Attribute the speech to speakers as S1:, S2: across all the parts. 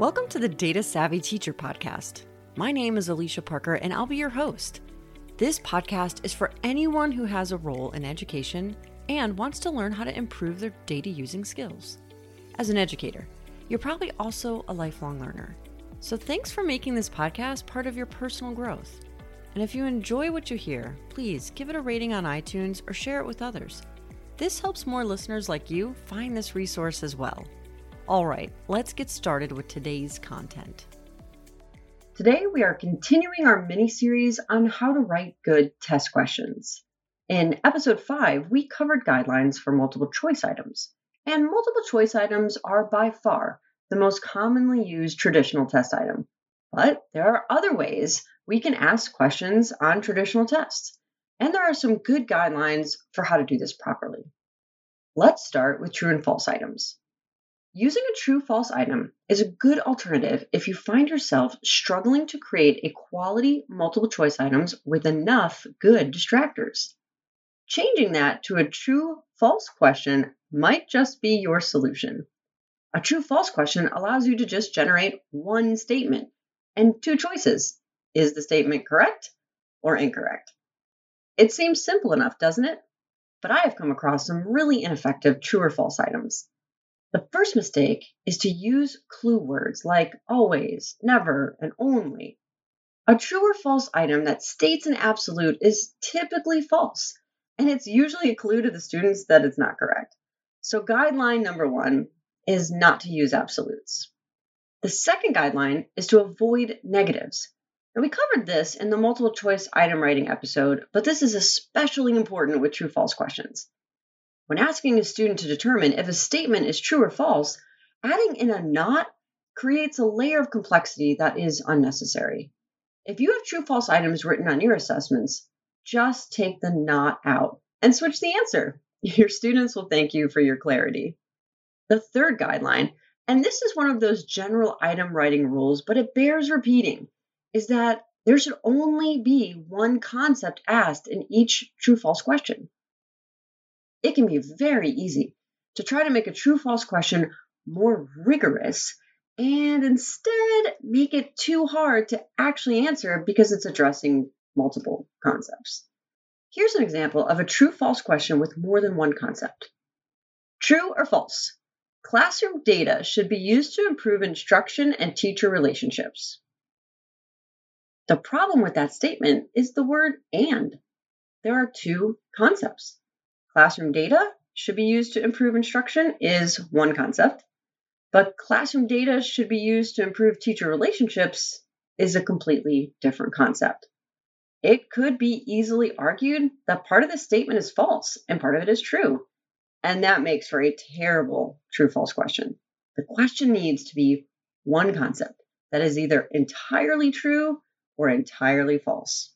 S1: Welcome to the Data Savvy Teacher Podcast. My name is Alicia Parker, and I'll be your host. This podcast is for anyone who has a role in education and wants to learn how to improve their data using skills. As an educator, you're probably also a lifelong learner. So thanks for making this podcast part of your personal growth. And if you enjoy what you hear, please give it a rating on iTunes or share it with others. This helps more listeners like you find this resource as well. All right, let's get started with today's content.
S2: Today, we are continuing our mini series on how to write good test questions. In episode 5, we covered guidelines for multiple choice items, and multiple choice items are by far the most commonly used traditional test item. But there are other ways we can ask questions on traditional tests, and there are some good guidelines for how to do this properly. Let's start with true and false items. Using a true false item is a good alternative if you find yourself struggling to create a quality multiple choice items with enough good distractors. Changing that to a true false question might just be your solution. A true false question allows you to just generate one statement and two choices. Is the statement correct or incorrect? It seems simple enough, doesn't it? But I have come across some really ineffective true or false items. The first mistake is to use clue words like always, never, and only. A true or false item that states an absolute is typically false, and it's usually a clue to the students that it's not correct. So, guideline number one is not to use absolutes. The second guideline is to avoid negatives. Now, we covered this in the multiple choice item writing episode, but this is especially important with true false questions. When asking a student to determine if a statement is true or false, adding in a not creates a layer of complexity that is unnecessary. If you have true false items written on your assessments, just take the not out and switch the answer. Your students will thank you for your clarity. The third guideline, and this is one of those general item writing rules, but it bears repeating, is that there should only be one concept asked in each true false question it can be very easy to try to make a true false question more rigorous and instead make it too hard to actually answer because it's addressing multiple concepts. Here's an example of a true false question with more than one concept. True or false? Classroom data should be used to improve instruction and teacher relationships. The problem with that statement is the word and. There are two concepts. Classroom data should be used to improve instruction is one concept, but classroom data should be used to improve teacher relationships is a completely different concept. It could be easily argued that part of the statement is false and part of it is true. And that makes for a terrible true false question. The question needs to be one concept that is either entirely true or entirely false.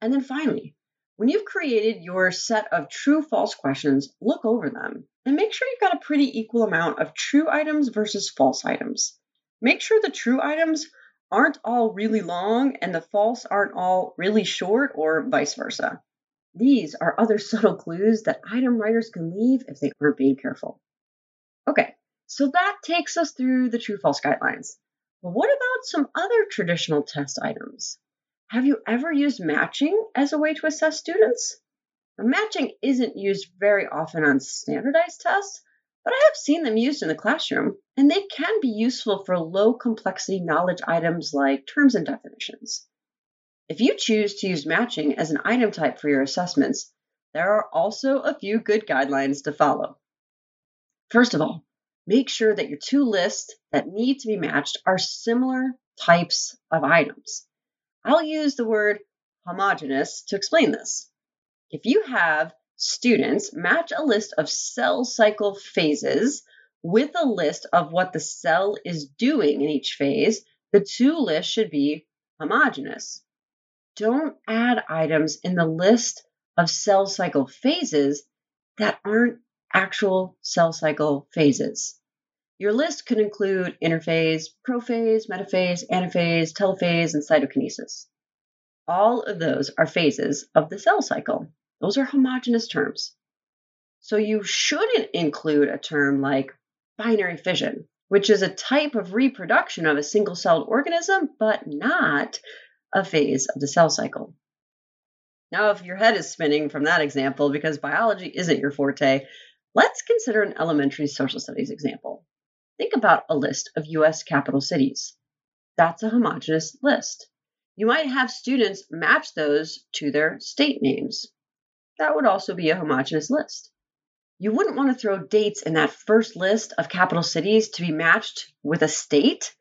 S2: And then finally, when you've created your set of true false questions, look over them and make sure you've got a pretty equal amount of true items versus false items. Make sure the true items aren't all really long and the false aren't all really short or vice versa. These are other subtle clues that item writers can leave if they aren't being careful. Okay, so that takes us through the true false guidelines. But what about some other traditional test items? Have you ever used matching as a way to assess students? Now, matching isn't used very often on standardized tests, but I have seen them used in the classroom, and they can be useful for low complexity knowledge items like terms and definitions. If you choose to use matching as an item type for your assessments, there are also a few good guidelines to follow. First of all, make sure that your two lists that need to be matched are similar types of items. I'll use the word homogeneous to explain this. If you have students match a list of cell cycle phases with a list of what the cell is doing in each phase, the two lists should be homogeneous. Don't add items in the list of cell cycle phases that aren't actual cell cycle phases. Your list could include interphase, prophase, metaphase, anaphase, telophase, and cytokinesis. All of those are phases of the cell cycle. Those are homogeneous terms. So you shouldn't include a term like binary fission which is a type of reproduction of a single celled organism, but not a phase of the cell cycle. Now, if your head is spinning from that example because biology isn't your forte, let's consider an elementary social studies example. Think about a list of US capital cities. That's a homogeneous list. You might have students match those to their state names. That would also be a homogeneous list you wouldn't want to throw dates in that first list of capital cities to be matched with a state,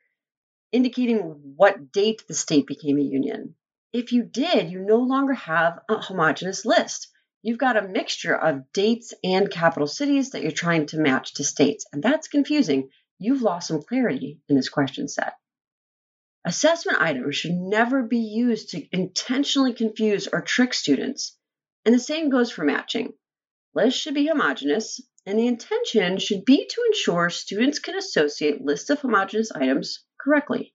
S2: indicating what date the state became a union. If you did, you no longer have a homogeneous list. You've got a mixture of dates and capital cities that you're trying to match to states, and that's confusing. You've lost some clarity in this question set. Assessment items should never be used to intentionally confuse or trick students. And the same goes for matching. Lists should be homogeneous, and the intention should be to ensure students can associate lists of homogeneous items correctly.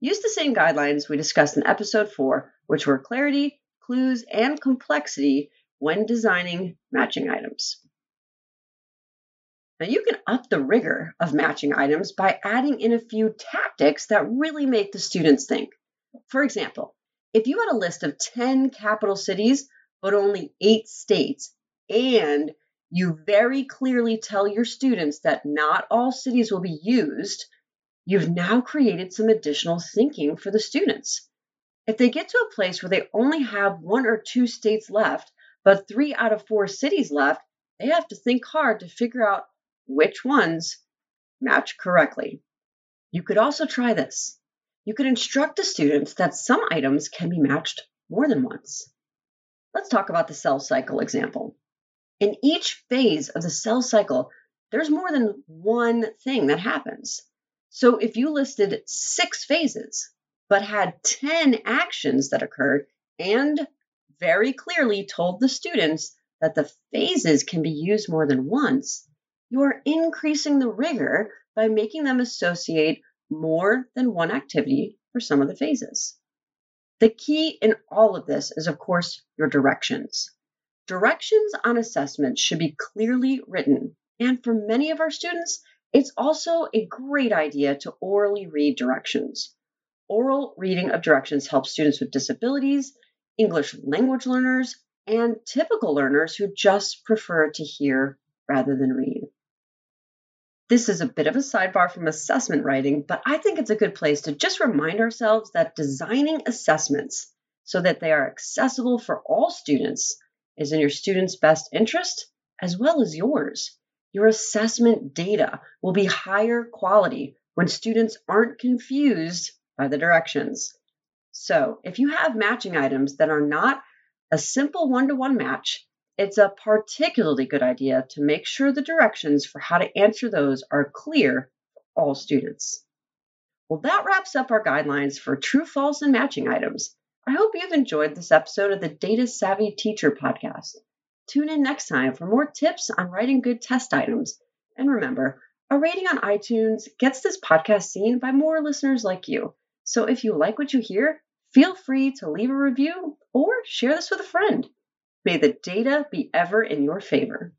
S2: Use the same guidelines we discussed in episode 4, which were clarity, clues, and complexity when designing matching items. Now, you can up the rigor of matching items by adding in a few tactics that really make the students think. For example, if you had a list of 10 capital cities but only eight states, and you very clearly tell your students that not all cities will be used, you've now created some additional thinking for the students. If they get to a place where they only have one or two states left, but three out of four cities left, they have to think hard to figure out which ones match correctly. You could also try this. You could instruct the students that some items can be matched more than once. Let's talk about the cell cycle example. In each phase of the cell cycle, there's more than one thing that happens. So if you listed six phases, but had 10 actions that occurred and very clearly told the students that the phases can be used more than once, you are increasing the rigor by making them associate more than one activity for some of the phases. The key in all of this is, of course, your directions. Directions on assessments should be clearly written, and for many of our students, it's also a great idea to orally read directions. Oral reading of directions helps students with disabilities, English language learners, and typical learners who just prefer to hear rather than read. This is a bit of a sidebar from assessment writing, but I think it's a good place to just remind ourselves that designing assessments so that they are accessible for all students is in your students' best interest as well as yours. Your assessment data will be higher quality when students aren't confused by the directions. So, if you have matching items that are not a simple one to one match, it's a particularly good idea to make sure the directions for how to answer those are clear for all students. Well, that wraps up our guidelines for true, false, and matching items. I hope you've enjoyed this episode of the Data Savvy Teacher podcast. Tune in next time for more tips on writing good test items. And remember, a rating on iTunes gets this podcast seen by more listeners like you. So if you like what you hear, feel free to leave a review or share this with a friend. May the data be ever in your favor.